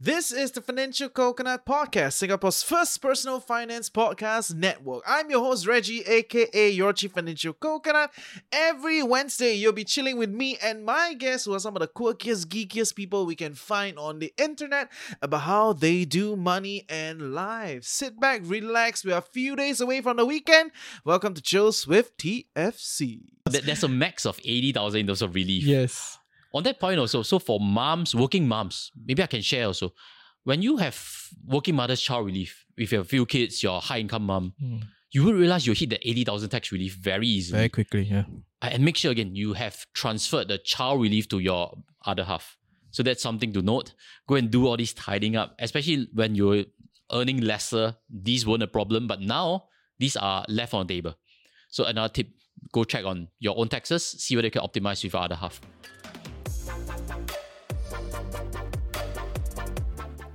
This is the Financial Coconut Podcast, Singapore's first personal finance podcast network. I'm your host, Reggie, aka your Chief Financial Coconut. Every Wednesday, you'll be chilling with me and my guests, who are some of the quirkiest, geekiest people we can find on the internet, about how they do money and life. Sit back, relax. We are a few days away from the weekend. Welcome to Chills with TFC. There- There's a max of 80,000 in terms of relief. Yes. On that point also, so for moms, working moms, maybe I can share also. When you have working mother's child relief, if you have a few kids, you're a high income mom, hmm. you will realize you hit the 80,000 tax relief very easily. Very quickly, yeah. and make sure again, you have transferred the child relief to your other half. So that's something to note. Go and do all this tidying up, especially when you're earning lesser. These weren't a problem, but now these are left on the table. So another tip, go check on your own taxes, see whether you can optimize with your other half.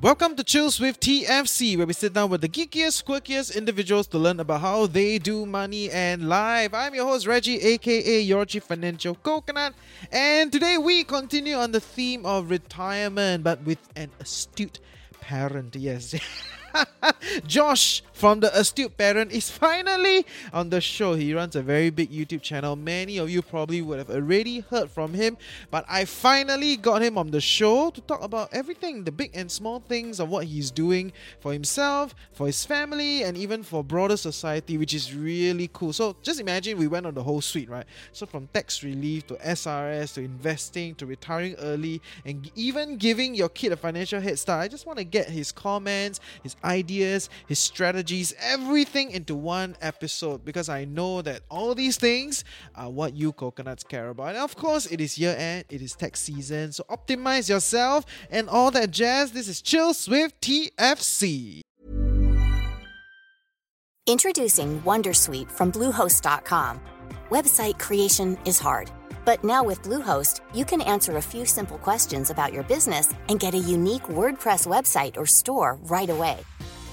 Welcome to Chills with TFC, where we sit down with the geekiest, quirkiest individuals to learn about how they do money and life. I'm your host, Reggie, aka Chief Financial Coconut, and today we continue on the theme of retirement, but with an astute parent. Yes. Josh from the Astute Parent is finally on the show. He runs a very big YouTube channel. Many of you probably would have already heard from him, but I finally got him on the show to talk about everything the big and small things of what he's doing for himself, for his family, and even for broader society, which is really cool. So just imagine we went on the whole suite, right? So from tax relief to SRS to investing to retiring early and even giving your kid a financial head start. I just want to get his comments, his ideas, his strategies, everything into one episode because I know that all these things are what you coconuts care about. And of course, it is year end, it is tax season, so optimize yourself and all that jazz. This is Chills with TFC. Introducing Wondersuite from Bluehost.com. Website creation is hard, but now with Bluehost, you can answer a few simple questions about your business and get a unique WordPress website or store right away.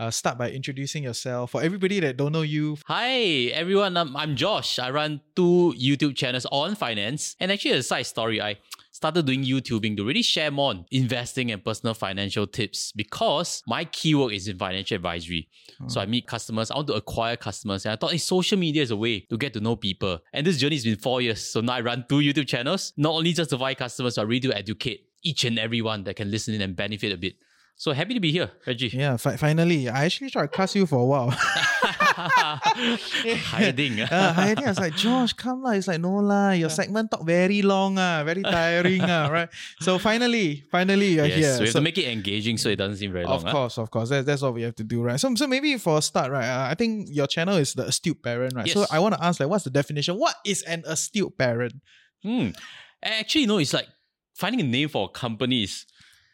Uh, start by introducing yourself. For everybody that don't know you, Hi everyone, I'm, I'm Josh. I run two YouTube channels on finance. And actually, a side story, I started doing YouTubing to really share more on investing and personal financial tips because my key work is in financial advisory. So I meet customers, I want to acquire customers. And I thought hey, social media is a way to get to know people. And this journey has been four years. So now I run two YouTube channels, not only just to find customers, but really to educate each and everyone that can listen in and benefit a bit. So happy to be here, Reggie. yeah, fi- finally, I actually tried to cuss you for a while. Hiding. uh, I think I was like, Josh, come lah. It's like, no lah. Your segment talk very long, ah, very tiring, ah, right? So finally, finally, you're yes, here. we have So- to make it engaging so it doesn't seem very long. of course, of course. That's, that's what we have to do, right? So, so maybe for a start, right? Uh, I think your channel is the astute parent, right? So I want to ask, like, what's the definition? What is an astute parent? Hmm. Actually, no, it's like finding a name for a company is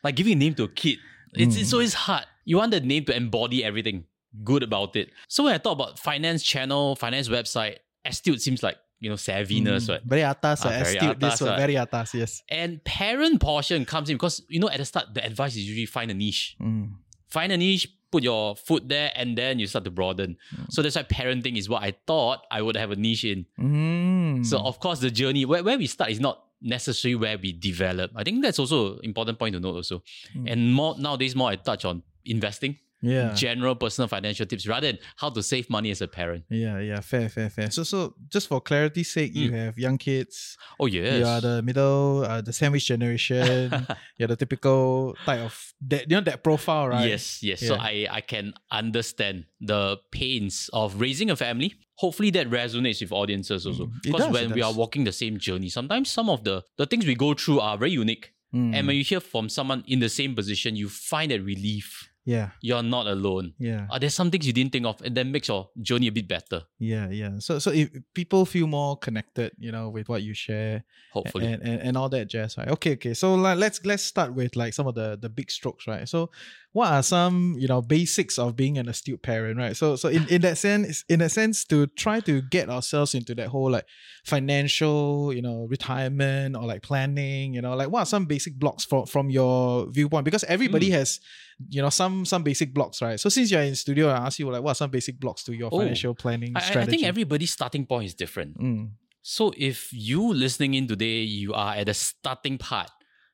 like giving a name to a kid. It's, Hmm. it's always hard. You want the name to embody everything good about it. So when I talk about finance channel, finance website, astute seems like, you know, savviness, Mm, right? Very atas, Ah, uh, very astute. this atas, one, right? very atas, yes. And parent portion comes in because, you know, at the start, the advice is usually find a niche. Mm. Find a niche, put your foot there, and then you start to broaden. So that's why parenting is what I thought I would have a niche in. Mm. So of course the journey where, where we start is not necessarily where we develop. I think that's also an important point to note also. And more nowadays more I touch on investing, yeah. general personal financial tips rather than how to save money as a parent. Yeah, yeah, fair, fair, fair. So, so just for clarity's sake, you have young kids. Oh yes. You are the middle, uh, the sandwich generation. You're the typical type of that, you know, that profile, right? Yes, yes. So I, I can understand the pains of raising a family. Hopefully that resonates with audiences also. Mm, Because does, when we are walking the same journey, sometimes some of the, the things we go through are very unique. Mm. And when you hear from someone in the same position, you find that relief. Yeah. You're not alone. Yeah. Are there some things you didn't think of, and that makes your journey a bit better? Yeah. Yeah. So so if people feel more connected, you know, with what you share Hopefully, and, and, and all that jazz, right? Okay, okay. So like, let's let's start with like some of the the big strokes, right? So what are some you know basics of being an astute parent, right? So so in, in that sense, in that sense, to try to get ourselves into that whole like financial, you know, retirement or like planning, you know, like what are some basic blocks from from your viewpoint? Because everybody Mm. has you know some some basic blocks, right? So since you're in studio, I ask you like what are some basic blocks to your Oh, financial planning I- I, I think everybody's starting point is different. Mm, So if you listening in today, you are at the starting part,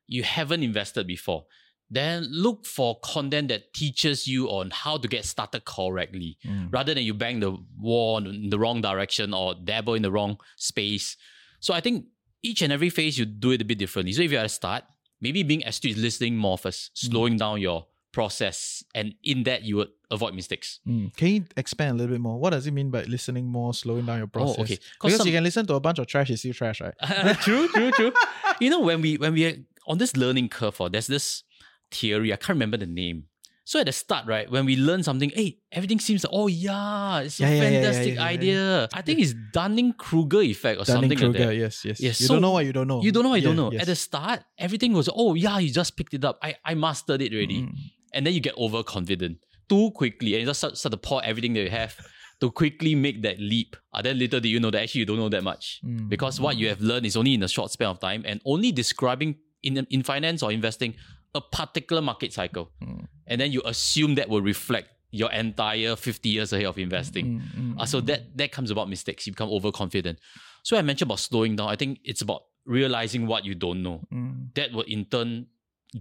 you haven't invested before, then look for content that teaches you on how to get started correctly, mm, rather than you bang the wall in the wrong direction or dabble in the wrong space. So I think each and every phase you do it a bit differently. So if you're at the start, maybe being astute is listening more first, Mm. slowing down your process, and in that you would avoid mistakes. mm. Can you expand a little bit more? What does it mean by listening more, slowing down your process? Oh, okay. 'Cause Because some- you can listen to a bunch of trash, it's still trash, right? true, true, true. You know, when we when we are on this learning curve, or there's this theory, I can't remember the name. So at the start, right, when we learn something, hey, everything seems like, oh yeah, it's a Yeah, yeah, yeah, fantastic yeah, idea. I think it's Dunning Kruger effect or something Dunning Kruger, like that. yes, yes. Yes, you so don't know what you don't know. You don't know what you don't know. yes. At the start, everything was, oh yeah, you just picked it up. I, I mastered it already. Mm, And then you get overconfident too quickly and you just start, start to pour everything that you have to quickly make that leap. And then little do you know that actually you don't know that much. mm, Because what you have learned is only in a short span of time and only describing in, in finance or investing a particular market cycle. Mm. And then you assume that will reflect your entire 50 years ahead of investing. mm, mm, Uh, so that that comes about mistakes. You become overconfident. So I mentioned about slowing down. I think it's about realizing what you don't know. mm. That will in turn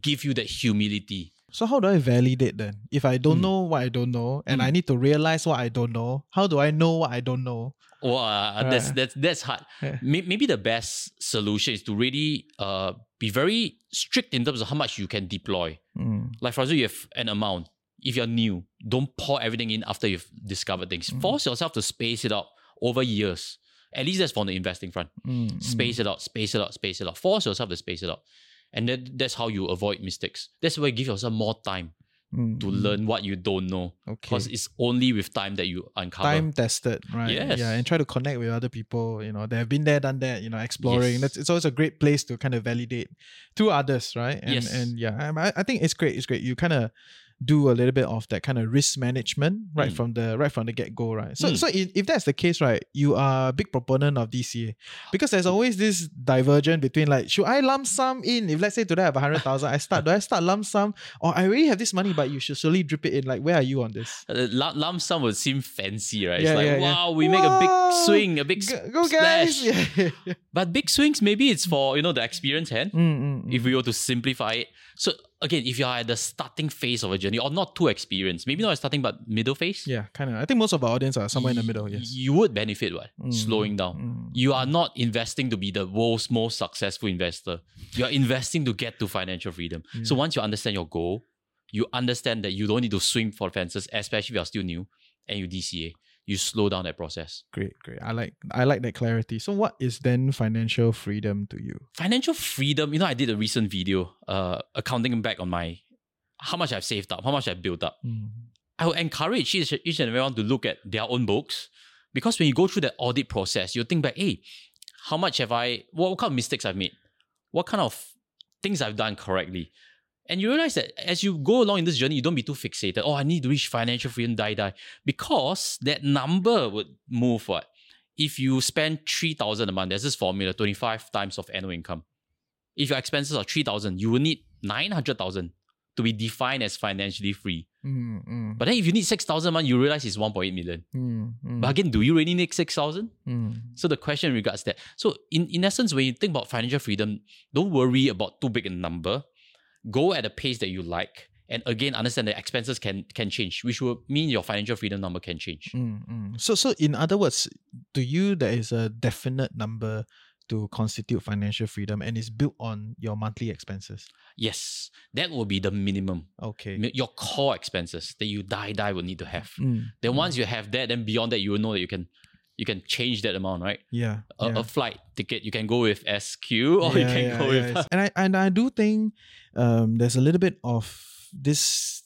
give you that humility. So how do I validate then? If I don't Mm. know what I don't know and Mm. I need to realize what I don't know, how do I know what I don't know? Well, uh, that's Right. that's that's hard. Yeah. Maybe the best solution is to really uh, be very strict in terms of how much you can deploy. Mm, Like for example, you have an amount. If you're new, don't pour everything in after you've discovered things. Mm. Force yourself to space it out over years. At least that's from the investing front. mm, mm. Space it out, space it out, space it out. Force yourself to space it out. And then that's how you avoid mistakes. That's why you give yourself more time Mm, to mm. learn what you don't know. Okay. Because it's only with time that you uncover. time tested, right? Yes. Yeah, and try to connect with other people. You know, they have been there, done that. You know, exploring. Yes. That's it's always a great place to kind of validate to others, right? And Yes. and yeah, I, I think it's great. It's great. You kind of do a little bit of that kind of risk management right Mm. from the right from the get go, right? So Mm. so if, if that's the case, right, you are a big proponent of DCA because there's always this divergence between like, should I lump sum in? If let's say today I have a hundred thousand, I start. do I start lump sum or I already have this money, but you should slowly drip it in? Like, where are you on this? Uh, lump, lump sum would seem fancy, right? Yeah, it's like, yeah, yeah. wow, we make a big swing, a big Go, go guys! splash. Yeah. Mm, But big swings, maybe it's for, you know, the experienced hand. mm, mm, If we were to simplify it. So again, if you are at the starting phase of a journey or not too experienced, maybe not at starting but middle phase, Yeah, kind of. I think most of our audience are somewhere in the middle. Yes. you would benefit what? Mm, Slowing down. mm. You are not investing to be the world's most successful investor. You are investing to get to financial freedom. So once you understand your goal, you understand that you don't need to swing for fences, especially if you're still new and you DCA. You slow down that process. Great, great. I like I like that clarity. So, what is then financial freedom to you? Financial freedom, you know, I did a recent video uh accounting back on my how much I've saved up, how much I've built up. Mm, I would encourage each, each and everyone to look at their own books because when you go through that audit process, you'll think back, hey, how much have I, what, what kind of mistakes I've made? What kind of things I've done correctly? And you realize that as you go along in this journey, you don't be too fixated. Oh, I need to reach financial freedom, die, die. Because that number would move what? If you spend 3000 a month, there's this formula 25 times of annual income. If your expenses are 3000 you will need 900,000 to be defined as financially free. mm, mm, But then if you need 6,000 a month, you realize it's 1.8 million. mm, But again, do you really need 6,000? mm, So the question regards that. So in, in essence, when you think about financial freedom, don't worry about too big a number. Go at a pace that you like. And again, understand that expenses can can change, which will mean your financial freedom number can change. mm, mm. So, so in other words, to you, there is a definite number to constitute financial freedom, and it's built on your monthly expenses. Yes, that will be the minimum. Okay. Your core expenses that you die die will need to have. Mm, Then once you have that, then beyond that, you will know that you can you can change that amount, right? yeah. A, yeah. a flight ticket, you can go with SQ or you can yeah, go yeah, with and I and I do think um there's a little bit of this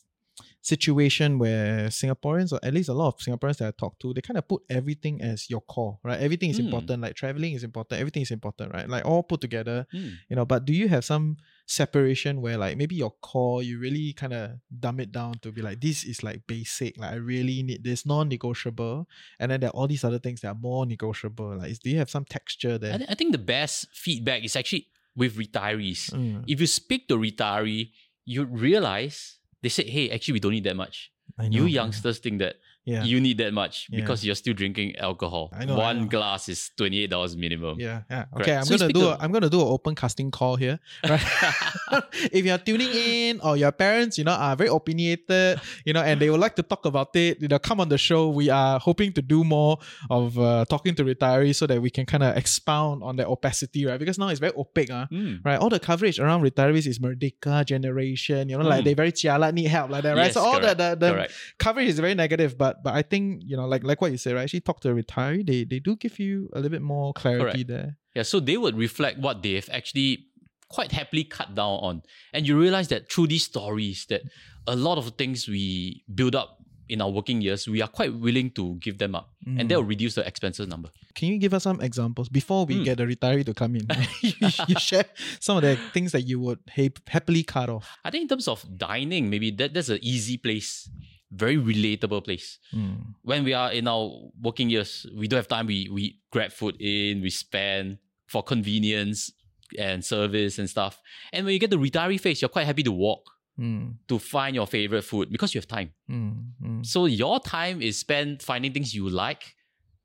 situation where Singaporeans, or at least a lot of Singaporeans that I talk to, they kind of put everything as your core, right? Everything is Mm. important. Like traveling is important. Everything is important, right? Like all put together, Hmm. you know. But do you have some separation where like maybe your core, you really kind of dumb it down to be like this is like basic. Like I really need this non-negotiable, and then there are all these other things that are more negotiable. Like, is, do you have some texture there? I, thi- I think the best feedback is actually with retirees. Mm, If you speak to retiree, you realize they say, hey, actually, we don't need that much. You youngsters think that yeah. you need that much Yeah. because you're still drinking alcohol. I know, I One know. glass is $28 minimum. Yeah, yeah. Correct. Okay, I'm So gonna do to- a, I'm gonna do an open casting call here. Right? if you're tuning in or your parents, you know, are very opinionated, you know, and they would like to talk about it, you know, come on the show. We are hoping to do more of uh, talking to retirees so that we can kind of expound on their opacity, right? Because now it's very opaque, uh, Mm. right? All the coverage around retirees is Merdeka generation, you know, like Mm. they very chialat, need help, like that, right? Yes, so all correct, the, the, the coverage is very negative, but but I think you know, like like what you said, right? Actually, talk to a retiree, they they do give you a little bit more clarity Correct. there. Yeah, so they would reflect what they've actually quite happily cut down on. And you realize that through these stories that a lot of things we build up in our working years, we are quite willing to give them up. And that will reduce the expenses number. Can you give us some examples before we Hmm. get a retiree to come in? you, you share some of the things that you would ha- happily cut off. I think in terms of dining, maybe that, that's an easy place, very relatable place. When we are in our working years, we don't have time. We we grab food in, we spend for convenience and service and stuff. And when you get the retiree phase, you're quite happy to walk Mm, to find your favorite food because you have time. mm, mm, So your time is spent finding things you like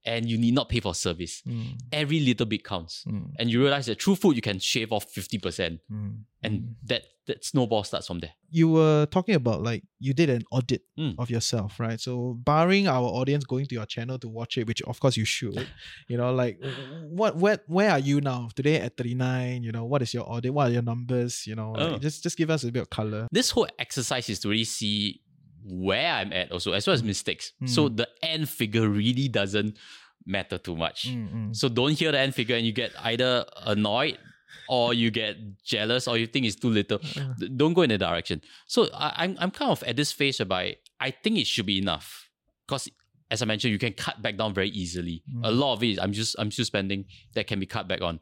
and you need not pay for service. mm, Every little bit counts. mm, And you realize that through food, you can shave off 50%. mm. And that, that snowball starts from there. You were talking about like you did an audit Mm. of yourself, right? So barring our audience going to your channel to watch it, which of course you should, you know, like what where where are you now today at 39? You know, what is your audit? What are your numbers? You know, like, Oh. just just give us a bit of color. This whole exercise is to really see where I'm at also, as well as mistakes. So the end figure really doesn't matter too much. Mm, mm. So don't hear the end figure and you get either annoyed or you get jealous or you think it's too little. D- Don't go in that direction. So I, I'm I'm kind of at this phase whereby I think it should be enough. Because as I mentioned, you can cut back down very easily. A lot of it I'm just I'm still spending that can be cut back on.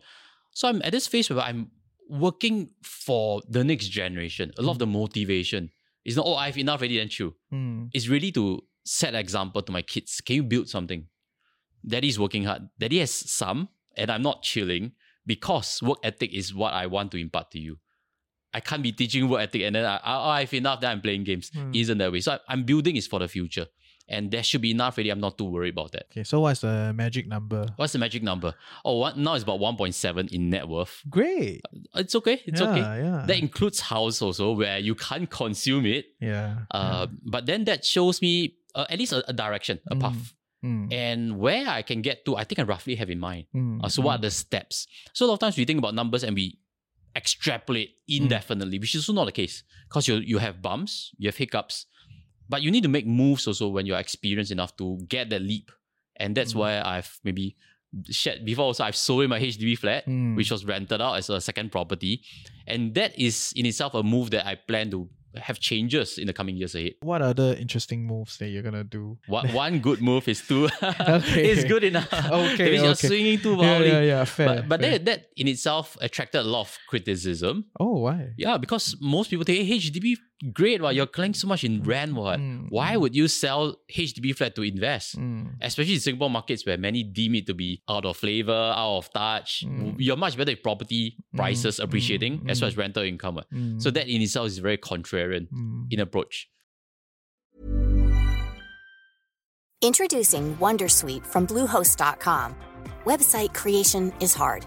So I'm at this phase where I'm working for the next generation. A lot of the motivation is not, oh, I have enough already, then chill Mm, is really to set an example to my kids. Can you build something? Daddy's working hard. Daddy has some, and I'm not chilling because work ethic is what I want to impart to you. I can't be teaching work ethic and then I, I, I have enough, that I'm playing games. Hmm. Isn't that way? So I, I'm building is for the future. And there should be enough already. I'm not too worried about that. Okay, so what's the magic number? What's the magic number? Oh, what, now it's about 1.7 in net worth. Great. It's okay. It's yeah, okay. Yeah. That includes house also, where you can't consume it. yeah. Uh, But then that shows me uh, at least a, a direction, a Mm. path. Mm, and where I can get to, I think I roughly have in mind. mm, Uh, so, what are the steps? So, a lot of times we think about numbers and we extrapolate Mm. indefinitely, which is also not the case because you you have bumps, you have hiccups, but you need to make moves also when you're experienced enough to get that leap. And that's Mm. why I've maybe shared before. Also, I've sold my HDB flat, Mm. which was rented out as a second property, and that is in itself a move that I plan to have changes in the coming years ahead. What other interesting moves that you're gonna do? One, one good move is to Okay. it's good enough. Okay, means you're okay. swinging too Yeah, yeah, yeah. Fair. But, but fair. that, that in itself attracted a lot of criticism. oh, why? Yeah, because most people think, hey, HDB, great, what you're collecting so much in rent, what? Mm, Why would you sell HDB flat to invest? Mm, Especially in Singapore markets where many deem it to be out of flavor, out of touch. Mm. You're much better if property prices Mm, appreciating mm, as well mm. as rental income. what. mm, So that in itself is very contrarian mm. in approach. Introducing Wondersuite from Bluehost.com. Website creation is hard,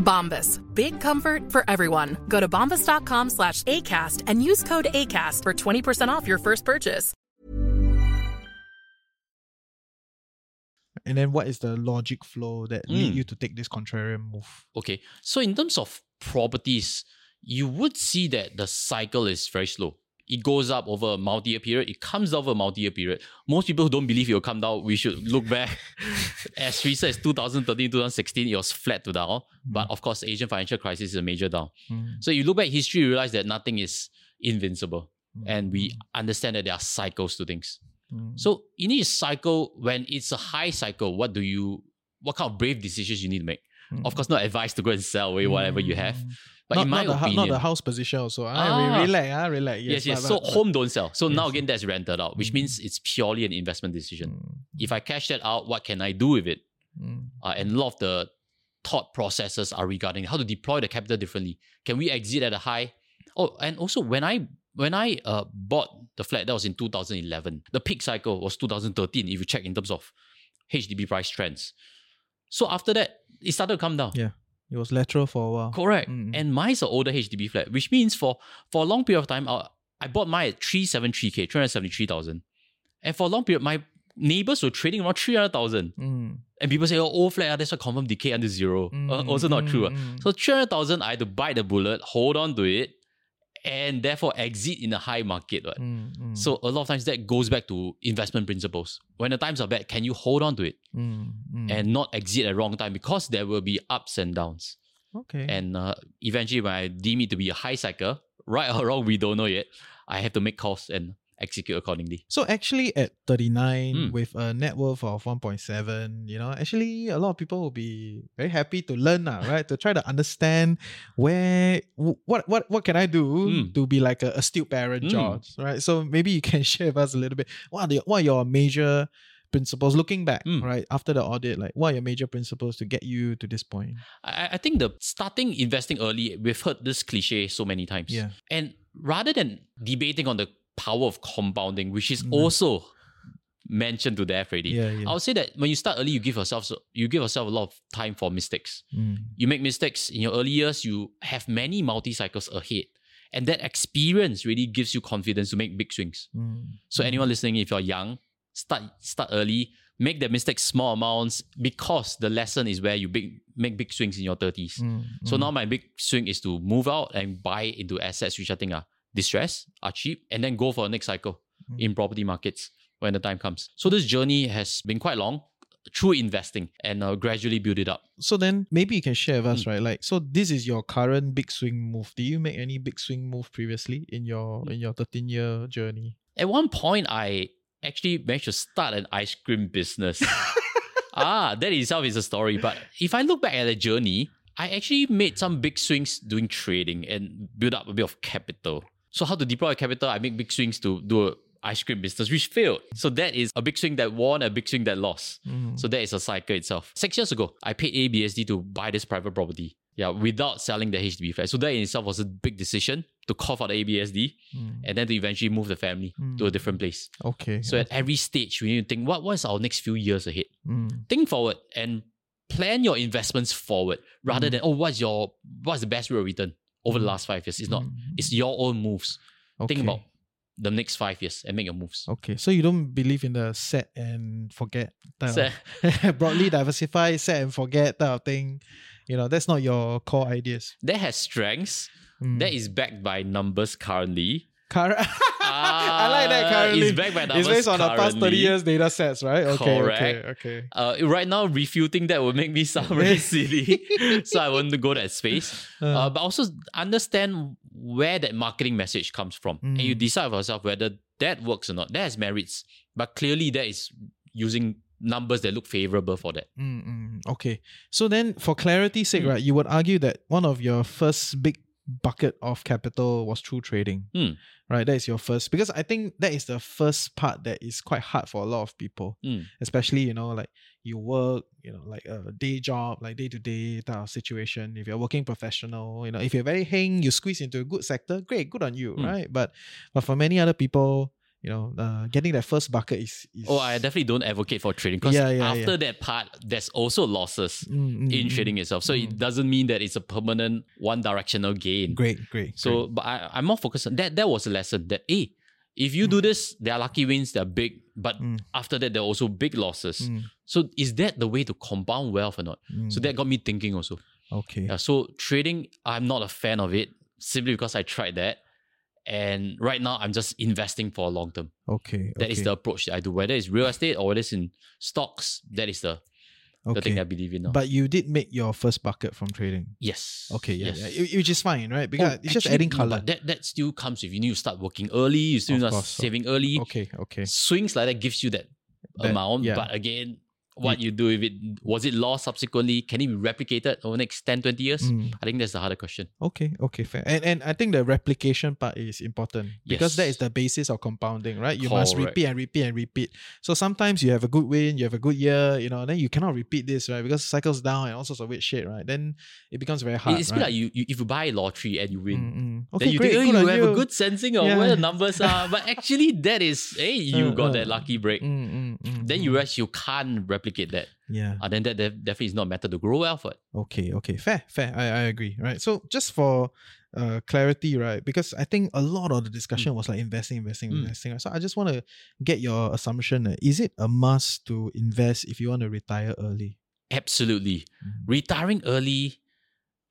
Bombas. Big comfort for everyone. Go to bombas.com slash ACAST and use code ACAST for 20% off your first purchase. And then what is the logic flow that lead Mm. you to take this contrarian move? Okay. So in terms of properties, you would see that the cycle is very slow. It goes up over a multi-year period. It comes over a multi-year period. Most people who don't believe it will come down, we should look back. as recent as 2013, 2016, it was flat to down. But of course, Asian financial crisis is a major down. Mm. So you look back history, you realize that nothing is invincible. And we understand that there are cycles to things. Mm. So in each cycle, when it's a high cycle, what do you what kind of brave decisions you need to make? Mm. Of course, not advice to go and sell away whatever you have. But not, in my not, the, opinion, not the house position also. Ah, Ah. re- relax, ah, relax. yes, yes. but- so but- home don't sell. So now Yes. again, that's rented out, which Mm. means it's purely an investment decision. Mm, If I cash that out, what can I do with it? mm, Uh, and a lot of the thought processes are regarding how to deploy the capital differently. Can we exit at a high? Oh, and also when I when I uh, bought the flat, that was in 2011. The peak cycle was 2013. If you check in terms of HDB price trends, so after that it started to come down. Yeah. It was lateral for a while. Correct. Mm. And mine's an older HDB flat, which means for for a long period of time, I, I bought mine at 373k, 373,000. And for a long period, my neighbors were trading around 300,000. Mm, And people say, oh, old flat, ah, that's why confirm decay under zero. Uh, Mm, also not true. mm. So 300,000, I had to bite the bullet, hold on to it, and therefore exit in a high market. right? mm, mm, So a lot of times that goes back to investment principles. When the times are bad, can you hold on to it mm, mm. and not exit at wrong time? Because there will be ups and downs. okay. And uh, eventually, when I deem it to be a high cycle, right or wrong, we don't know yet. I have to make calls and execute accordingly. So actually, at 39 Mm. with a net worth of 1.7, you know, actually a lot of people will be very happy to learn now, right? to try to understand where what what what can I do Mm. to be like a astute parent, Mm. George, right? So maybe you can share with us a little bit. What are the, what are your major principles looking back, Mm. right after the audit? Like, what are your major principles to get you to this point? I, I think the starting investing early, we've heard this cliche so many times. Yeah. And rather than debating on the power of compounding, which is Mm. also mentioned to death already, Yeah, yeah. I would say that when you start early, you give yourself you give yourself a lot of time for mistakes. Mm. You make mistakes in your early years, you have many multi cycles ahead. And that experience really gives you confidence to make big swings. Mm. So anyone listening, if you're young, start start early, make the mistakes small amounts because the lesson is where you big make big swings in your 30s. Mm. So Mm. now my big swing is to move out and buy into assets which I think are distressed, are cheap, and then go for a next cycle Mm. in property markets when the time comes. So this journey has been quite long through investing and uh, gradually build it up. So then maybe you can share with us, Mm. right? Like, so this is your current big swing move. Did you make any big swing move previously in your Mm. in your 13 year journey? At one point, I actually managed to start an ice cream business. ah, that itself is a story. But if I look back at the journey, I actually made some big swings doing trading and build up a bit of capital. So how to deploy capital? I make big swings to do a ice cream business, which failed. So that is a big swing that won, a big swing that lost. Mm. So that is a cycle itself. Six years ago, I paid ABSD to buy this private property. Yeah, without selling the HDB flat. So that in itself was a big decision to cough out the ABSD Mm. and then to eventually move the family to a different place. Okay. So at every stage, we need to think what what is our next few years ahead. Mm. Think forward and plan your investments forward rather than oh what's your what's the best rate of return over the last five years. It's not. Mm. It's your own moves. okay. Think about the next five years and make your moves. Okay, so you don't believe in the set and forget type Set- of- broadly diversify, set and forget type of thing. You know, that's not your core ideas. That has strengths. Mm. That is backed by numbers currently. Current. I like that Ah, currently. It's backed by It's based on the past 30 currently. years data sets, right? Okay, Correct. okay, okay. Uh, right now, refuting that would make me sound really silly. so I want to go that space. Uh, but also understand where that marketing message comes from. And you Mm. decide for yourself whether that works or not. That has merits. But clearly, that is using numbers that look favorable for that. Mm, mm, okay. So then, for clarity's sake, Mm. right, you would argue that one of your first big bucket of capital was through trading. Mm. Right? That is your first, because I think that is the first part that is quite hard for a lot of people, Mm. especially, you know, like you work, you know, like a day job, like day to day type of situation. If you're working professional, you know, if you're very hang, you squeeze into a good sector, great, good on you, Mm. right? But but for many other people, you know, uh, getting that first bucket is, is Oh, I definitely don't advocate for trading because Yeah, yeah, after yeah. that part, there's also losses Mm, mm, in mm. trading itself. So it doesn't mean that it's a permanent one directional gain. Great, great. So, but I, I'm more focused on that. That was a lesson that, hey, if you do this, there are lucky wins, they're big, but Mm. after that, there are also big losses. Mm, So, is that the way to compound wealth or not? mm. So, that got me thinking also. okay. Yeah, so, trading, I'm not a fan of it simply because I tried that. And right now, I'm just investing for a long term. Okay. That is okay, the approach that I do. Whether it's real estate or whether it's in stocks, that is the, the okay. thing I believe in now. But you did make your first bucket from trading. yes. Okay, yeah, yes. yeah, which is fine, right? Because Oh, it's just actually, adding color. but that, that still comes with you need to start working early, you still Of need course, start so- saving early. okay, okay. Swings like that gives you that, That- amount. yeah. But again, what you do with it, was it lost subsequently? Can it be replicated over the next 10, 20 years? Mm. I think that's the harder question. Okay, okay, fair. And and I think the replication part is important because that is the basis of compounding, right? You must repeat and repeat and repeat. So sometimes you have a good win, you have a good year, you know, then you cannot repeat this, right? Because it cycles down and all sorts of weird shit, right? Then it becomes very hard. it's right? like you, you, if you buy a lottery and you win. Mm, mm. Okay, Then you great. think, oh, you have a good sensing of Yeah. where the numbers are. but actually, that is, hey, you Uh, got uh, that lucky break. Mm, mm, mm, Then mm. you realize you can't replicate that. yeah. And then that def- definitely is not a method to grow wealth. What? Okay, okay, fair, fair. I, I agree, right? So just for uh clarity, right? Because I think a lot of the discussion was like investing, investing, Mm. investing. right? So I just want to get your assumption. uh, Is it a must to invest if you want to retire early? Absolutely. Mm. Retiring early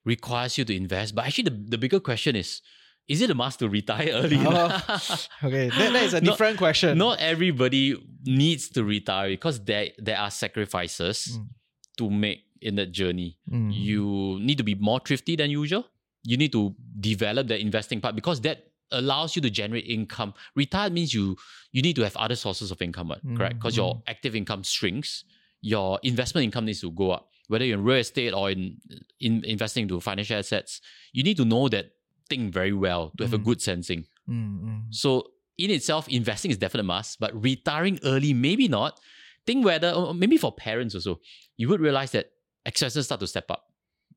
requires you to invest. But actually, the, the bigger question is is it a must to retire early? Oh, Okay, that, that is a Not- different question. Not everybody needs to retire because there, there are sacrifices Mm. to make in that journey. Mm. You need to be more thrifty than usual. You need to develop the investing part because that allows you to generate income. Retire means you you need to have other sources of income, right? correct? Because your Mm. active income shrinks, your investment income needs to go up. Whether you're in real estate or in, in investing into financial assets, you need to know that thing very well to have a Mm. good sensing. Mm, mm. So in itself, investing is definitely a must, but retiring early, maybe not. Think whether, maybe for parents also, you would realize that expenses start to step up.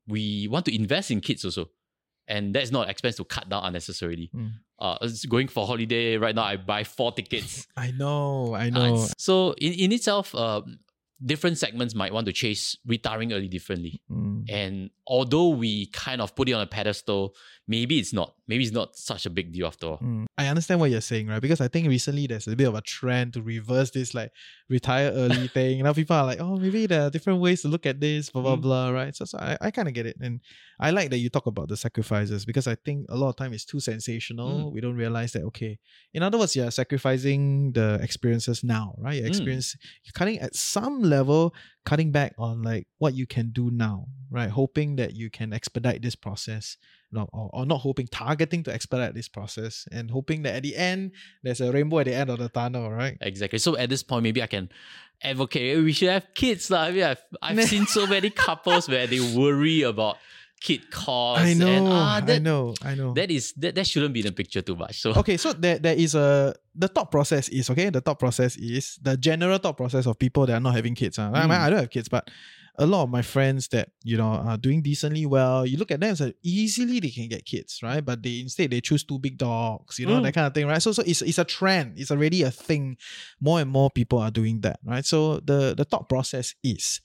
We want to invest in kids also. And that's not expense to cut down unnecessarily. Mm. Uh, going for holiday right now, I buy four tickets. I know, I Uh, know. it's- so in, in itself, uh, different segments might want to chase retiring early differently. Mm. And although we kind of put it on a pedestal, maybe it's not. Maybe it's not such a big deal after all. Mm. I understand what you're saying, right? Because I think recently there's a bit of a trend to reverse this like retire early thing. Now people are like, oh, maybe there are different ways to look at this, blah blah Mm. blah, right? So, so I, I kind of get it, and I like that you talk about the sacrifices because I think a lot of time it's too sensational. Mm. We don't realize that okay, in other words, you're sacrificing the experiences now, right? Your Mm. experience, you're cutting at some level, cutting back on like what you can do now, right? Hoping that you can expedite this process or, or not hoping, targeting to expedite this process and hoping that at the end there's a rainbow at the end of the tunnel, right? Exactly. So at this point, maybe I can advocate we should have kids. lah. I mean, I've, I've seen so many couples where they worry about kid costs. I know, And, ah, that, I know, I know. That is that, that shouldn't be in the picture too much. So okay, so there, there is a the thought process is okay. The thought process is the general thought process of people that are not having kids. ah. I, mean, Mm. I don't have kids, but a lot of my friends that you know are doing decently well. You look at them and say easily they can get kids, right? But they instead they choose two big dogs, you know Mm. that kind of thing, right? So so it's it's a trend. It's already a thing. More and more people are doing that, right? So the the thought process is,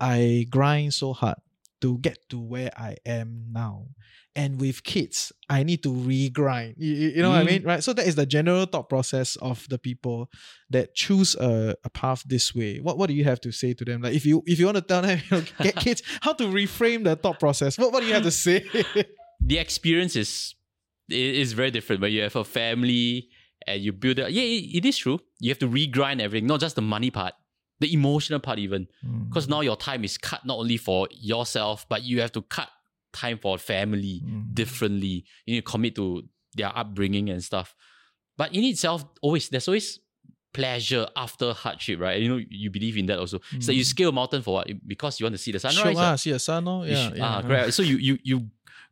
I grind so hard to get to where I am now. And with kids, I need to regrind. You, you know what I Mm. mean? Right? So that is the general thought process of the people that choose a, a path this way. What what do you have to say to them? Like if you if you want to tell them you know, get kids, how to reframe the thought process? What what do you have to say? the experience is is very different when you have a family and you build it. Yeah, it, it is true. You have to regrind everything, not just the money part, the emotional part even. Because now your time is cut not only for yourself, but you have to cut time for family Mm. differently. You need to commit to their upbringing and stuff. But in itself, always there's always pleasure after hardship, right? You know, you believe in that also. It's like you scale a mountain for what? Because you want to see the sunrise. Shiok ah. see a son, oh? Yeah, yeah. ah, correct. So you you you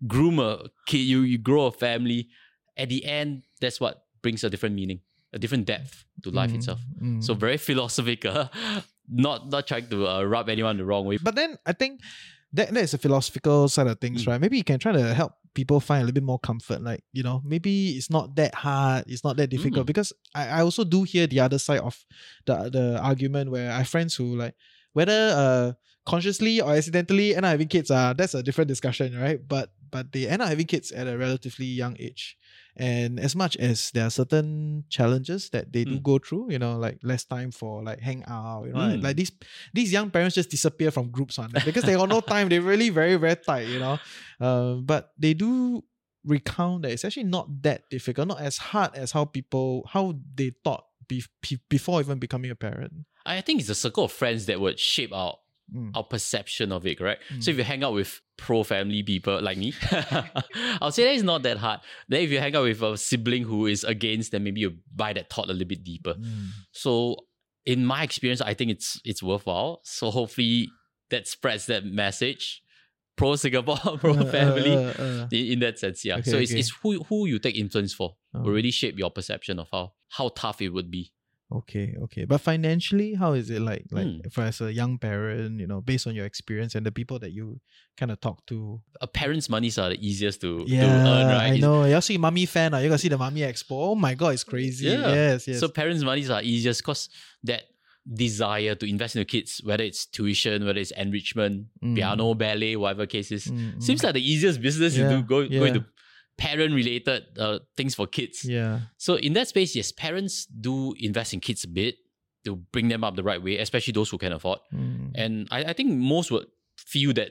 groom a kid, you you grow a family. At the end, that's what brings a different meaning, a different depth to life Mm, itself. mm. So very philosophical. not not trying to uh, rub anyone the wrong way. But then I think that that is a philosophical side of things, right? Maybe you can try to help people find a little bit more comfort. Like, you know, maybe it's not that hard, it's not that difficult. Because I, I also do hear the other side of the the argument where I have friends who like whether uh consciously or accidentally end up having kids, uh, that's a different discussion, right? But but they end up having kids at a relatively young age. And as much as there are certain challenges that they do Mm. go through, you know, like less time for like hang out, you know, like, Mm. like these these young parents just disappear from groups one because they got no time. They're really very very tight, you know. Uh, but they do recount that it's actually not that difficult, not as hard as how people how they thought be, be- before even becoming a parent. I think it's a circle of friends that would shape our Mm. our perception of it, correct? So if you hang out with pro family people like me, I'll say that it's not that hard. Then if you hang out with a sibling who is against, then maybe you buy that thought a little bit deeper. Mm. So in my experience, I think it's it's worthwhile. So hopefully that spreads that message. Pro Singapore, pro Uh, uh, family. uh, uh. in, in that sense, yeah. Okay, so it's, okay. it's who who you take influence for Oh. will really shape your perception of how how tough it would be. Okay, okay. But financially, how is it like? Like Hmm. for as a young parent, you know, based on your experience and the people that you kind of talk to. A parent's monies are the easiest to, Yeah, to earn, right? I know. You see Mummy fan, uh, you gotta see the Mummy Expo. Oh my god, it's crazy. Yeah. Yes, yes. So parents' monies are easiest because that desire to invest in the kids, whether it's tuition, whether it's enrichment, Mm. piano, ballet, whatever cases. is, Mm, seems mm. like the easiest business Yeah, to do, go, go yeah. into parent related uh, things for kids. yeah. So in that space, yes, parents do invest in kids a bit to bring them up the right way, especially those who can afford. Mm, And I, I think most would feel that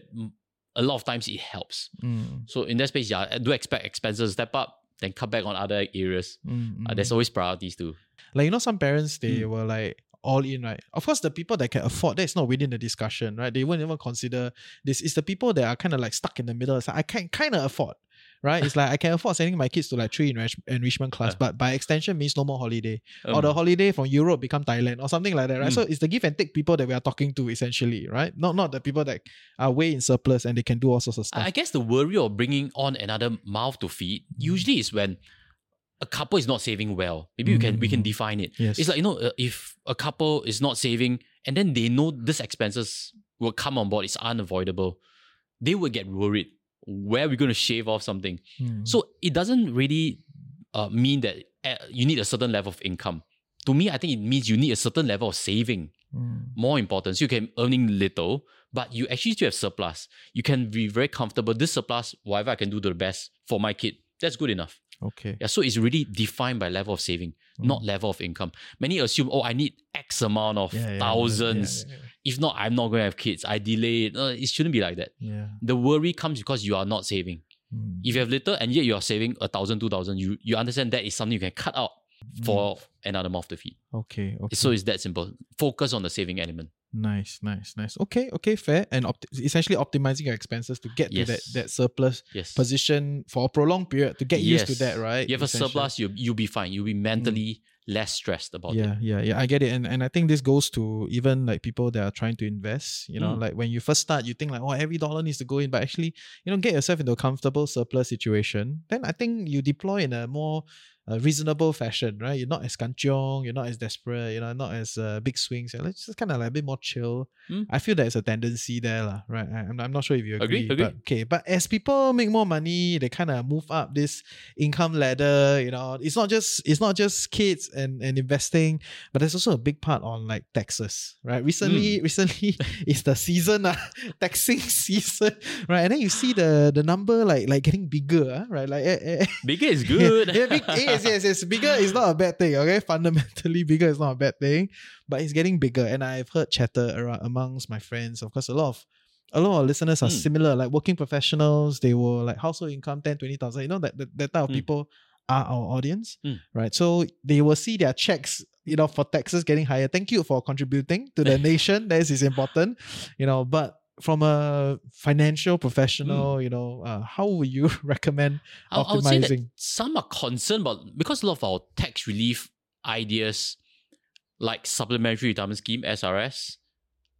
a lot of times it helps. mm, So in that space, yeah, I do expect expenses to step up, then cut back on other areas. mm, Uh, mm. there's always priorities too. like you know some parents they Mm. were like all in right of course the people that can afford that's not within the discussion right they won't even consider this it's the people that are kind of like stuck in the middle it's like i can kind of afford right it's like i can afford sending my kids to like three enrich- enrichment class but by extension means no more holiday or Um, the holiday from europe become thailand or something like that right Mm. so it's the give and take people that we are talking to essentially right not not the people that are way in surplus and they can do all sorts of stuff I guess the worry of bringing on another mouth to feed usually is when a couple is not saving well. Maybe we can we can Mm. define it. Yes. It's like you know uh, if a couple is not saving and then they know this expenses will come on board, it's unavoidable. They would get worried. Where we're going to shave off something? Mm. So it doesn't really uh, mean that uh, you need a certain level of income. To me, I think it means you need a certain level of saving Mm. more important. So you can earning little, but you actually still have surplus. You can be very comfortable. This surplus, whatever I can do to the best for my kid, that's good enough. Okay Yeah. So it's really defined by level of saving, not level of income. Many assume, oh, I need X amount of Yeah, yeah, thousands. yeah, If not, I'm not going to have kids. I delay it. Uh, it shouldn't be like that. yeah. The worry comes because you are not saving. Mm. If you have little and yet you are saving a thousand, two thousand, you you understand that is something you can cut out for another mouth to feed. okay okay So it's that simple. Focus on the saving element. Nice, nice, nice. Okay, okay, fair. And opt- essentially optimizing your expenses to get to that, that surplus Yes. position for a prolonged period to get used to that, right? You have a surplus, you you'll be fine. You'll be mentally less stressed about Yeah, it. yeah, yeah. I get it. And and I think this goes to even like people that are trying to invest. You know, Mm. like when you first start, you think like, oh, every dollar needs to go in, but actually, you know, get yourself into a comfortable surplus situation. Then I think you deploy in a more uh, reasonable fashion, right? You're not as kanchong, you're not as desperate, you know, not as uh, big swings. You're just kind of like a bit more chill. Mm. I feel there's a tendency there, lah, right? I, I'm, I'm not sure if you agree. Agree, agree. But, okay, but as people make more money, they kind of move up this income ladder. You know, it's not just it's not just kids and, and investing, but there's also a big part on like taxes, right? Recently, Hmm. recently it's the season, uh, taxing season, right? And then you see the the number like like getting bigger, uh, right? Like eh, eh, Bigger is good. yeah, big, yes, yes, yes. Bigger is not a bad thing. Okay, fundamentally, bigger is not a bad thing, but it's getting bigger. And I've heard chatter around amongst my friends. Of course, a lot of a lot of listeners are Mm. similar. Like working professionals, they were like household income 10, 20,000. You know that that, that type of Mm. people are our audience, Mm. right? So they will see their checks. You know, for taxes getting higher. Thank you for contributing to the nation. This is important. You know, but from a financial professional, you know, uh, how would you recommend I, I would say that optimizing? some are concerned about because a lot of our tax relief ideas, like supplementary retirement scheme (SRS),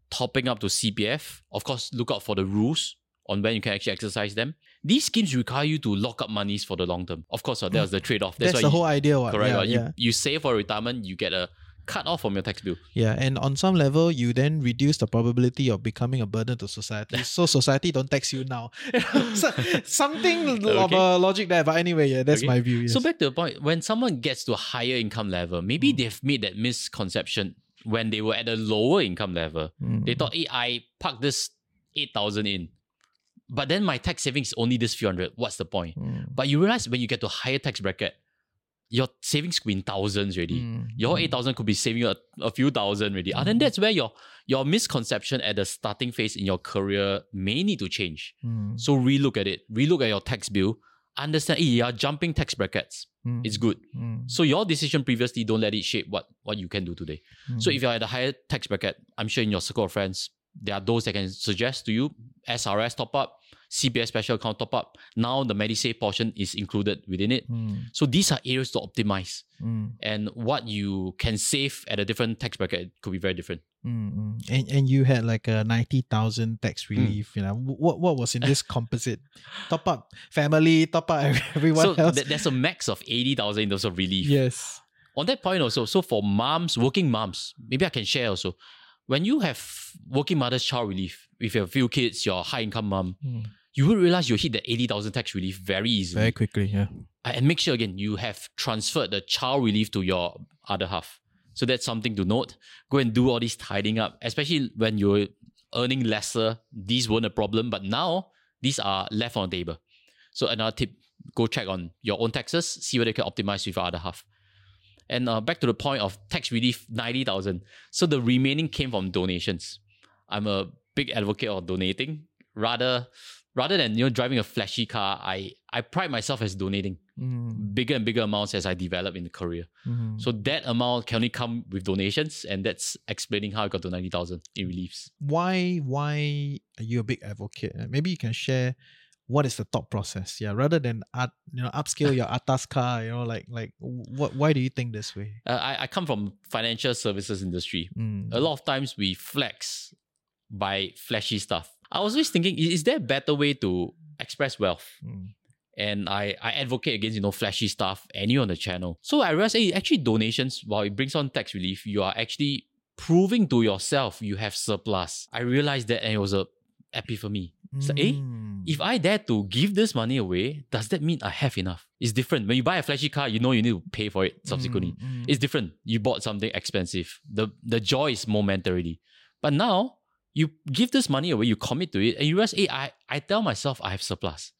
topping up to CPF. Of course, look out for the rules on when you can actually exercise them. These schemes require you to lock up monies for the long term. Of course, uh, that was the trade off. That's, why the you- whole idea. What? Correct. Yeah, yeah. You, you save for retirement, you get a cut off from your tax bill. Yeah, and on some level, you then reduce the probability of becoming a burden to society. so society don't tax you now. so, something of a logic there. But anyway, yeah, that's Okay. my view. Yes. So back to the point, when someone gets to a higher income level, maybe they've made that misconception when they were at a lower income level. Mm. They thought, hey, I parked this 8,000 in, but then my tax savings is only this few hundred. What's the point? Mm. But you realize when you get to a higher tax bracket, your savings could be in thousands already. Mm. Your 8,000 could be saving you a, a few thousand already. And then that's where your, your misconception at the starting phase in your career may need to change. Mm. So relook at it. Relook at your tax bill. Understand, hey, you're jumping tax brackets. Mm. It's good. Mm. So your decision previously, don't let it shape what, what you can do today. Mm. So if you're at a higher tax bracket, I'm sure in your circle of friends, there are those that can suggest to you SRS top up, CPF special account top up. Now the MediSave portion is included within it. Mm. So these are areas to optimize. Mm. And what you can save at a different tax bracket could be very different. Mm, mm. And and you had like a ninety thousand Hmm. tax relief. You know what what was in this composite? Top up family, top up everyone so else. th- there's a max of 80,000 in terms of relief. yes. on that point also, so for moms, working moms, maybe I can share also. When you have working mother's child relief, if you have few kids, you're high income mom, Mm. You will realize you hit the 80,000 tax relief very easily. Very quickly. Yeah. and make sure again, you have transferred the child relief to your other half. So that's something to note. Go and do all this tidying up, especially when you're earning lesser. These weren't a problem, but now these are left on the table. So another tip: go check on your own taxes, see whether you can optimize with your other half. And uh, back to the point of tax relief, ninety thousand. So the remaining came from donations. I'm a big advocate of donating. Rather, rather than you know driving a flashy car, I I pride myself as donating Mm, bigger and bigger amounts as I develop in the career. mhm. So that amount can only come with donations, and that's explaining how I got to ninety thousand in reliefs. why why are you a big advocate? Uh, Maybe you can share what is the thought process. Yeah, rather than up, you know upscale your atas car. You know, like like what why do you think this way? Uh, I I come from financial services industry. Mm. A lot of times we flex by flashy stuff. I was always thinking, is there a better way to express wealth? Mm. and I, I advocate against you know flashy stuff and you on the channel. So I realized hey, actually donations while it brings on tax relief, you are actually proving to yourself you have surplus. I realized that and it was a epiphany. It's like, eh, Mm. if I dare to give this money away, does that mean I have enough? It's different. When you buy a flashy car, you know you need to pay for it subsequently. Mm, mm. It's different. You bought something expensive. The the joy is momentarily. But now you give this money away, you commit to it, and you realize, hey, I, I tell myself I have surplus.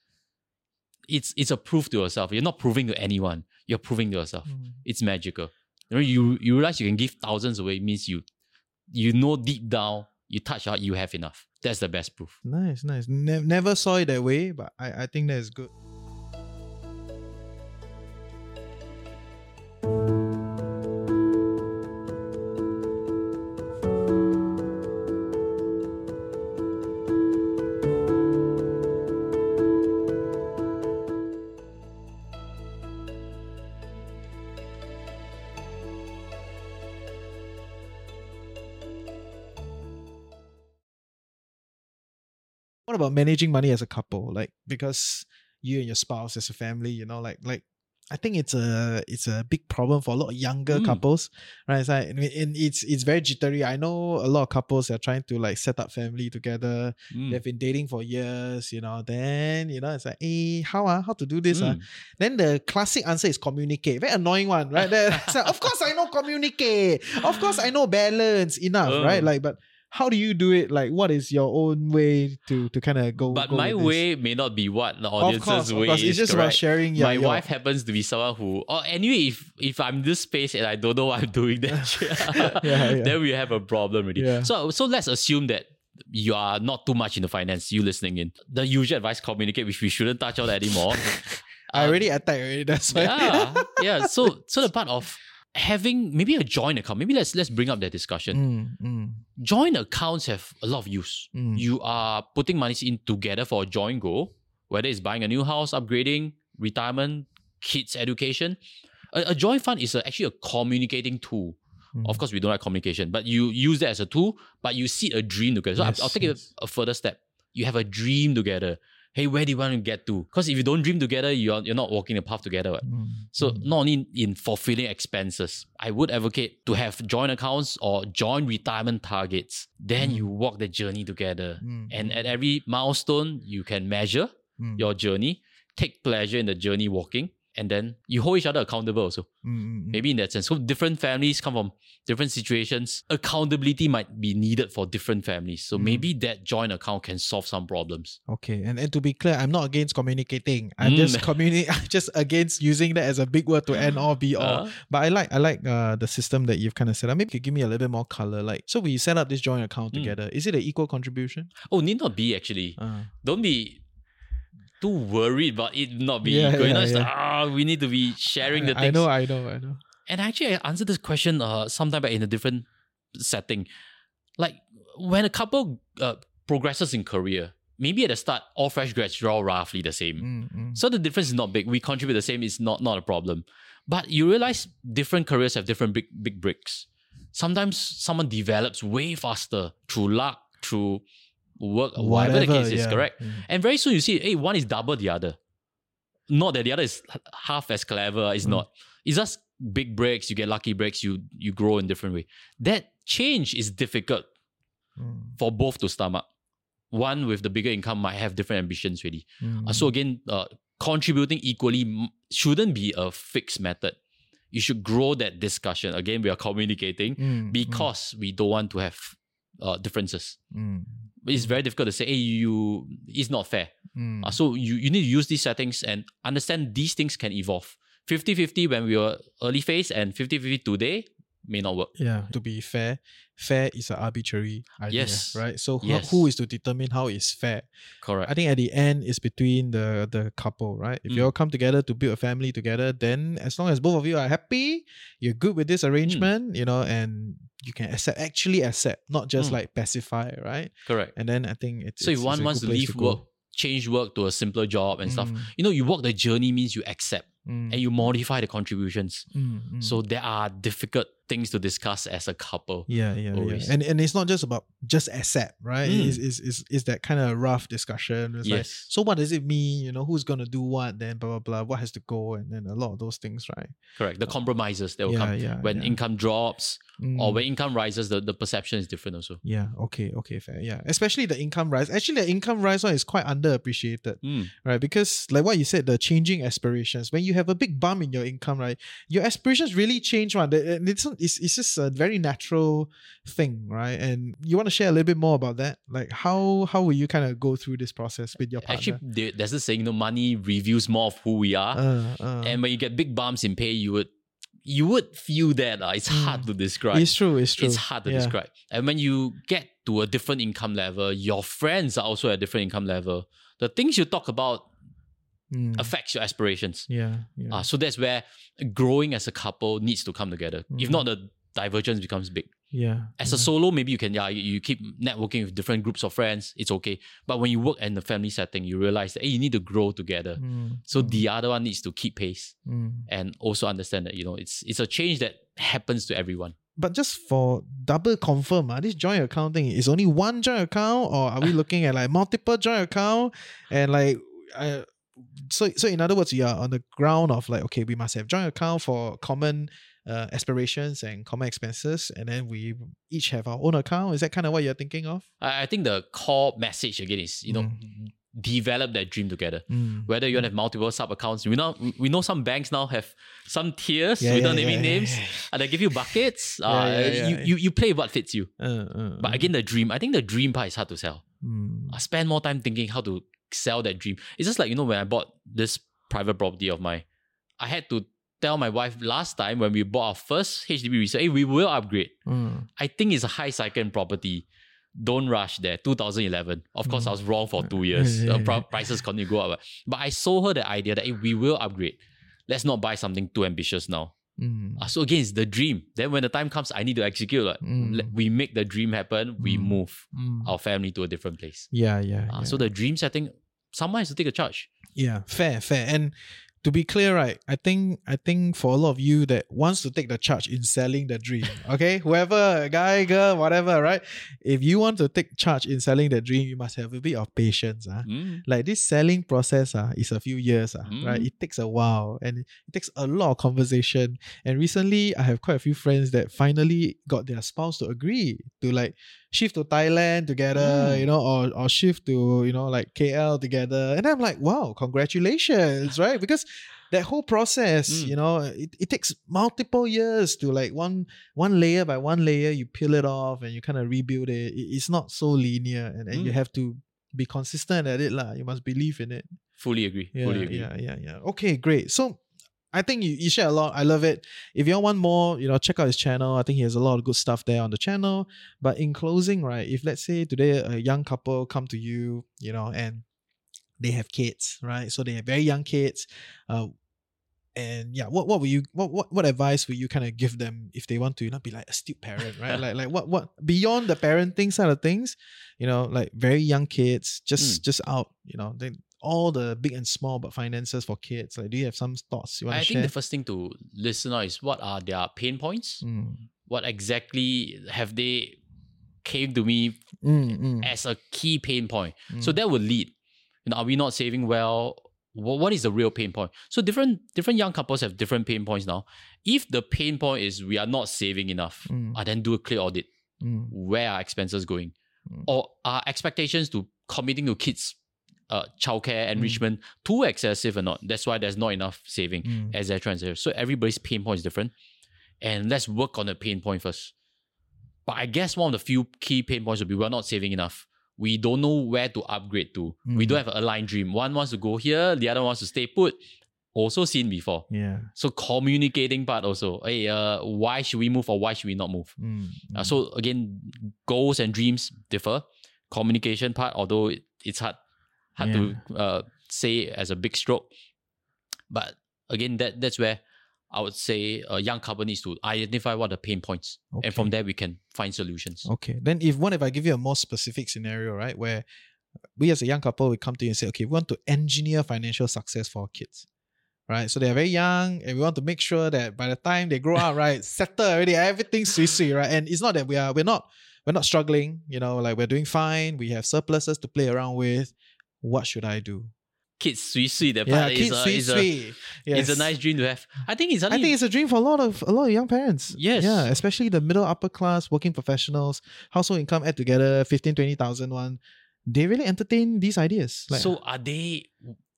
It's it's a proof to yourself. You're not proving to anyone. You're proving to yourself. Mm. It's magical. You know, you you realize you can give thousands away it means you you know deep down, you touch out, you have enough. That's the best proof. Nice, nice. Ne- never saw it that way, but I, I think that is good. About managing money as a couple like because you and your spouse as a family you know like like i think it's a it's a big problem for a lot of younger Mm. couples right it's like and it's it's very jittery i know a lot of couples are trying to like set up family together Mm. they've been dating for years you know then you know it's like hey how ah, how to do this ah? Mm. then the classic answer is communicate very annoying one right like, of course i know communicate of course i know balance enough Oh. right like but how do you do it like what is your own way to to kind of go But go my way may not be what the of audience's course, of way course. is. it's just about sharing your, my your- wife happens to be someone who or anyway if if i'm in this space and i don't know what i'm doing then Yeah, yeah. then we have a problem already Yeah. so so let's assume that you are not too much into finance you listening in the usual advice communicate which we shouldn't touch on anymore i already attacked already that's why yeah yeah so so the part of having maybe a joint account maybe let's let's bring up that discussion Mm, mm, joint accounts have a lot of use. Mm. You are putting money in together for a joint goal, whether it's buying a new house, upgrading, retirement, kids' education. A, a joint fund is a, actually a communicating tool. mm. Of course, we don't like communication, but you use that as a tool, but you see a dream together. So I'll- I'll, take yes. it a further step. You have a dream together. Hey, where do you want to get to? Because if you don't dream together, you're you're not walking the path together. what. Mm, so mm. not only in fulfilling expenses, I would advocate to have joint accounts or joint retirement targets. Then mm. you walk the journey together. And at every milestone, you can measure your journey, take pleasure in the journey walking, and then you hold each other accountable also. Maybe in that sense. So different families come from different situations. Accountability might be needed for different families. So maybe that joint account can solve some problems. Okay, and, and to be clear, I'm not against communicating. I'm Mm. just communi- I'm just against using that as a big word to end all be all. Uh. But I like I like uh, the system that you've kind of set up. Maybe you give me a little bit more color. Like, so we set up this joint account Mm. together. Is it an equal contribution? Oh, need not be actually. Uh, Don't be too worried about it not being Yeah, equal. you know, it's yeah. like, ah, we need to be sharing the I, things. I know, I know, I know. And actually, I answered this question uh, sometime back in a different setting. Like when a couple uh, progresses in career, maybe at the start, all fresh grads draw roughly the same. Mm, mm. So the difference is not big. We contribute the same. It's not not a problem. But you realize different careers have different big big bricks. Sometimes someone develops way faster through luck, through work, whatever, the Whatever, case is. yeah. Correct. Mm. And very soon you see, hey, one is double the other. Not that the other is half as clever. It's Mm. not. It's just big breaks. You get lucky breaks. You you grow in different way. That change is difficult Mm, for both to stomach. One with the bigger income might have different ambitions really. mm, Uh, so again, uh, contributing equally m- shouldn't be a fixed method. You should grow that discussion. Again, we are communicating mm, because we don't want to have uh, differences. mm, It's very difficult to say, hey, you, it's not fair. mm, Uh, so you, you need to use these settings and understand these things can evolve. 50-50 when we were early phase and 50-50 today may not work. Yeah, to be fair, fair is an arbitrary idea, Yes. right? So Yes. who is to determine how is fair? Correct. I think at the end it's between the the couple, right? If Mm. you all come together to build a family together, then as long as both of you are happy, you're good with Mm. this arrangement, you know, and you can accept actually accept, not just Mm. like pacify, right? Correct. And then I think it's So if it's- one it's wants to leave go. work, change work to a simpler job and stuff, Mm, you know, you walk the journey means you accept mm, and you modify the contributions. mm, mm. So there are difficult things to discuss as a couple. Yeah, yeah, always. yeah. And and it's not just about just accept, right? Mm. It's, it's, it's, it's that kind of rough discussion. It's like, Yes. so what does it mean? You know, who's gonna do what then, blah blah blah, what has to go, and then a lot of those things, right? Correct. The compromises that will Yeah, come yeah, when yeah. income drops or Mm. when income rises, the, the perception is different also. Yeah, okay, okay, fair. Yeah. Especially the income rise. Actually the income rise one is quite underappreciated. Right? Because like what you said, the changing aspirations. When you have a big bump in your income, right, your aspirations really change one. And It's, it's, it's just a very natural thing, right? And you want to share a little bit more about that? Like how how will you kind of go through this process with your partner? Actually, there- there's this saying, you know, money reveals more of who we are. uh, uh, and when you get big bumps in pay, you would you would feel that. Uh, it's hard to describe. it's true, it's true. It's hard to Yeah. describe. And when you get to a different income level, your friends are also at a different income level. The things you talk about Mm. affects your aspirations. Yeah, yeah. Uh, so that's where growing as a couple needs to come together. If Mm. not, the divergence becomes big. yeah. As a solo, maybe you can, yeah, you, you keep networking with different groups of friends. It's okay. But when you work in the family setting, you realize that hey, you need to grow together. Mm, So the other one needs to keep pace mm. and also understand that you know it's it's a change that happens to everyone. But just for double confirm, uh, this joint account thing is only one joint account, or are we looking at like multiple joint account? And like, uh, so so in other words, you are on the ground of like, okay, we must have joint account for common uh, aspirations and common expenses, and then we each have our own account. Is that kind of what you're thinking of? I, I think the core message again is you know develop that dream together. Mm. Whether you want to have multiple sub accounts, we know we know some banks now have some tiers Yeah, without yeah, naming yeah, names. Uh, they give you buckets. Uh, you, you you play what fits you. Uh, uh, But uh, again, the dream. I think the dream part is hard to sell. mm. I spend more time thinking how to sell that dream. It's just like you know when I bought this private property of mine, I had to tell my wife last time when we bought our first HDB resale, hey, we will upgrade. Mm. I think it's a high second property. Don't rush there. 2011. Of course, I was wrong for two years. Yeah, pro- yeah. prices continue to go up. But I sold her the idea that hey, we will upgrade. Let's not buy something too ambitious now. Mm. Uh, so again, it's the dream. Then when the time comes, I need to execute. Like, Mm. we make the dream happen. We Mm. move Mm. our family to a different place. Yeah, yeah. Uh, yeah. So the dream setting, someone has to take a charge. Yeah, fair, fair. And to be clear, right? I think I think for a lot of you that wants to take the charge in selling the dream, okay, whoever, guy, girl, whatever, right? If you want to take charge in selling the dream, you must have a bit of patience, ah. Mm. Like this selling process, ah, is a few years, ah, right? Mm. It takes a while and it takes a lot of conversation. And recently, I have quite a few friends that finally got their spouse to agree to like shift to Thailand together, Mm. you know, or or shift to you know like KL together. And I'm like, wow, congratulations, right? Because that whole process, Mm. you know, it, it takes multiple years to like one one layer by one layer, you peel it off and you kind of rebuild it. It- It's not so linear, and, and you Mm. have to be consistent at it, lah. You must believe in it. Fully agree. Yeah, Fully agree. yeah, yeah, yeah. Okay, great. So I think you, you share a lot. I love it. If you all want more, you know, check out his channel. I think he has a lot of good stuff there on the channel. But in closing, right, if let's say today a young couple come to you, you know, and they have kids, right? So they have very young kids. Uh and yeah, what what will you what what, what advice will you kind of give them if they want to you know be like astute parent, right? like like what what beyond the parenting side of things, you know, like very young kids, just just out, you know, they all the big and small about finances for kids. Like, do you have some thoughts you want I to think the first thing to listen out is what are their pain points? Mm, What exactly have they came to me mm, mm, as a key pain point? So mm. that would lead. You know, are we not saving well? Wha- What is the real pain point? So different different young couples have different pain points now. If the pain point is we are not saving enough, Mm. uh, then do a clear audit. Mm, Where are expenses going? Mm. Or are expectations to committing to kids uh, childcare Mm. enrichment too excessive or not? That's why there's not enough saving mm, as they're transition. So everybody's pain point is different. And let's work on the pain point first. But I guess one of the few key pain points would be we're not saving enough. We don't know where to upgrade to. We Mm. don't have a aligned dream. One wants to go here, the other wants to stay put. Also seen before. yeah. So communicating part also. Hey, uh, why should we move or why should we not move? Mm, Uh, so again, goals and dreams differ. Communication part, although it, it's hard hard to uh, say as a big stroke, but again, that that's where I would say a young couple needs to identify what the pain points, and from there we can find solutions. Okay. Then if one, if I give you a more specific scenario, right? Where we as a young couple we come to you and say, okay, we want to engineer financial success for our kids. Right. So they're very young and we want to make sure that by the time they grow up, right, settle already, everything's sweet sweet, right? And it's not that we are we're not we're not struggling, you know, like we're doing fine, we have surpluses to play around with. What should I do? Kids, sweet, sweet. That Yeah, is, kids a, is, a, sweet. it's a nice dream to have. I think it's I think it's a dream for a lot of a lot of young parents. Yes. Yeah, especially the middle upper class working professionals, household income add together 15 20,000 one. They really entertain these ideas. Like, so are they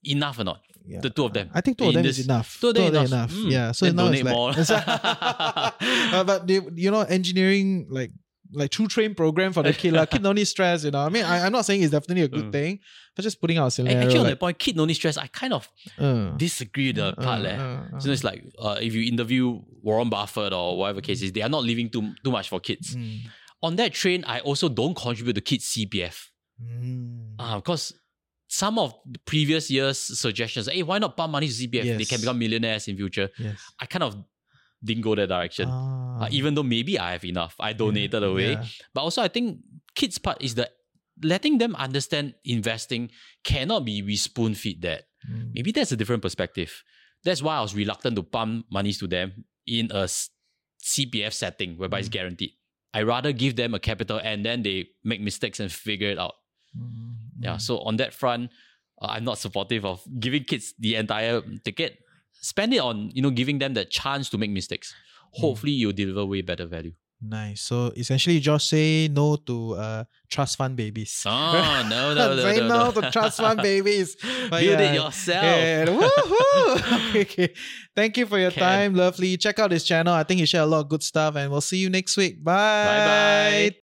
enough or not? yeah. The two of them. I think two of them this- is enough. two of them them enough. enough. Mm. Yeah. So now donate it's more. like, Uh, but they, you know, engineering like like two train program for the kid. Like, kid don't need stress. You know, I mean, I, I'm not saying it's definitely a good Mm. thing, but just putting out a scenario. Actually, on like, that point, kid no need stress. I kind of uh, disagree with the uh, part. leh. uh, So it's like uh, if you interview Warren Buffett or whatever case is, they are not leaving too too much for kids. mm, On that train, I also don't contribute to kids CPF mm. because some of the previous years' suggestions, hey, why not pump money to CPF? They can become millionaires in future. yes. I kind of didn't go that direction. Ah, Uh, even though maybe I have enough, I donated away. yeah. But also, I think kids' part is the letting them understand investing cannot be we spoon feed that. Mm. Maybe that's a different perspective. That's why I was reluctant to pump monies to them in a CPF setting whereby it's guaranteed. I rather give them a capital and then they make mistakes and figure it out. Mm, Yeah. mm. So on that front, uh, I'm not supportive of giving kids the entire ticket. Spend it on you know giving them the chance to make mistakes. Hopefully, you'll deliver way better value. Nice. So essentially, just say no to uh, trust fund babies. Oh no no no say no, no, no. to trust fund babies. But Build yeah, it yourself. Yeah, woohoo! okay, okay. Thank you for your Can. time, lovely. Check out his channel. I think he share a lot of good stuff, and we'll see you next week. Bye. Bye bye.